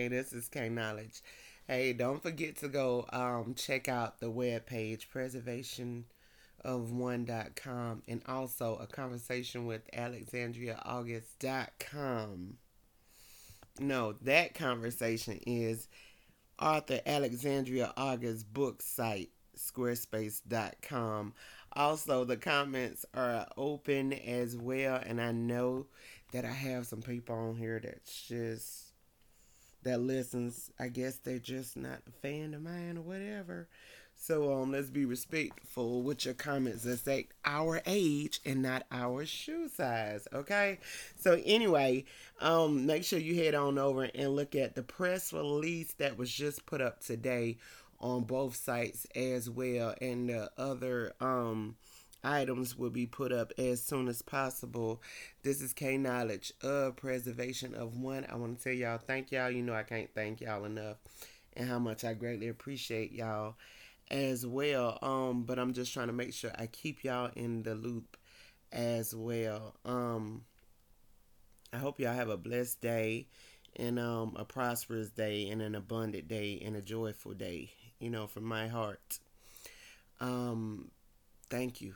Hey, this is K Knowledge. Hey, don't forget to go um, check out the web page preservationof1.com and also a conversation with alexandriaaugust.com. No, that conversation is Author Alexandria August book site squarespace.com. Also, the comments are open as well, and I know that I have some people on here that's just that listens. I guess they're just not a fan of mine or whatever. So um, let's be respectful with your comments that say our age and not our shoe size. Okay. So anyway, um, make sure you head on over and look at the press release that was just put up today on both sites as well, and the other um items will be put up as soon as possible. This is K Knowledge of Preservation of One. I want to tell y'all thank y'all. You know I can't thank y'all enough and how much I greatly appreciate y'all as well. Um, but I'm just trying to make sure I keep y'all in the loop as well. Um, I hope y'all have a blessed day and um a prosperous day and an abundant day and a joyful day, you know, from my heart. Um, thank you.